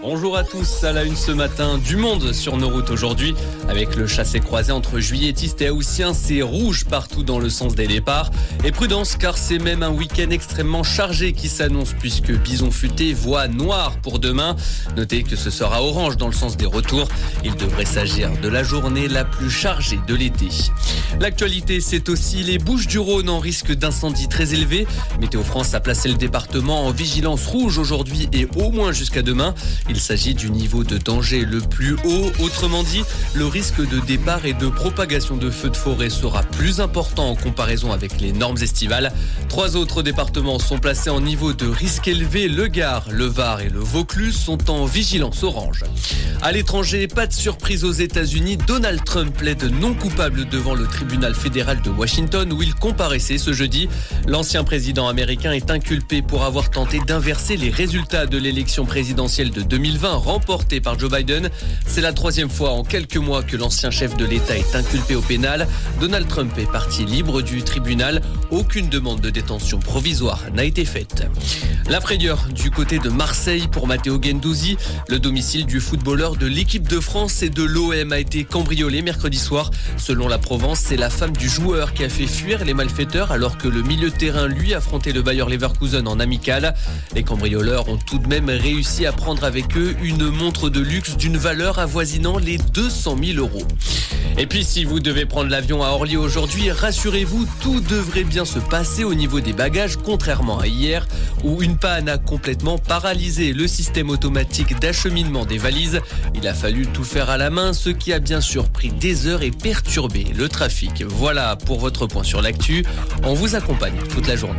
Bonjour à tous, à la une ce matin du monde sur nos routes aujourd'hui. Avec le chassé-croisé entre juilletistes et haussiens, c'est rouge partout dans le sens des départs. Et prudence car c'est même un week-end extrêmement chargé qui s'annonce puisque Bison Futé voit noir pour demain. Notez que ce sera orange dans le sens des retours. Il devrait s'agir de la journée la plus chargée de l'été. L'actualité, c'est aussi les Bouches du Rhône en risque d'incendie très élevé. Météo France a placé le département en vigilance rouge aujourd'hui et au moins jusqu'à demain. Il s'agit du niveau de danger le plus haut. Autrement dit, le risque de départ et de propagation de feux de forêt sera plus important en comparaison avec les normes estivales. Trois autres départements sont placés en niveau de risque élevé. Le Gard, le Var et le Vaucluse sont en vigilance orange. À l'étranger, pas de surprise aux États-Unis. Donald Trump plaide non coupable devant le tribunal fédéral de Washington où il comparaissait ce jeudi. L'ancien président américain est inculpé pour avoir tenté d'inverser les résultats de l'élection présidentielle de 2020 remportée par Joe Biden. C'est la troisième fois en quelques mois que l'ancien chef de l'État est inculpé au pénal. Donald Trump est parti libre du tribunal. Aucune demande de détention provisoire n'a été faite. La frayeur du côté de Marseille pour Matteo Gendouzi. Le domicile du footballeur de l'équipe de France et de l'OM a été cambriolé mercredi soir. Selon la Provence, c'est la femme du joueur qui a fait fuir les malfaiteurs alors que le milieu de terrain lui affrontait le Bayer Leverkusen en amical. Les cambrioleurs tout de même réussi à prendre avec eux une montre de luxe d'une valeur avoisinant les 200 000 euros. Et puis si vous devez prendre l'avion à Orly aujourd'hui, rassurez-vous, tout devrait bien se passer au niveau des bagages, contrairement à hier où une panne a complètement paralysé le système automatique d'acheminement des valises. Il a fallu tout faire à la main, ce qui a bien sûr pris des heures et perturbé le trafic. Voilà pour votre point sur l'actu. On vous accompagne toute la journée.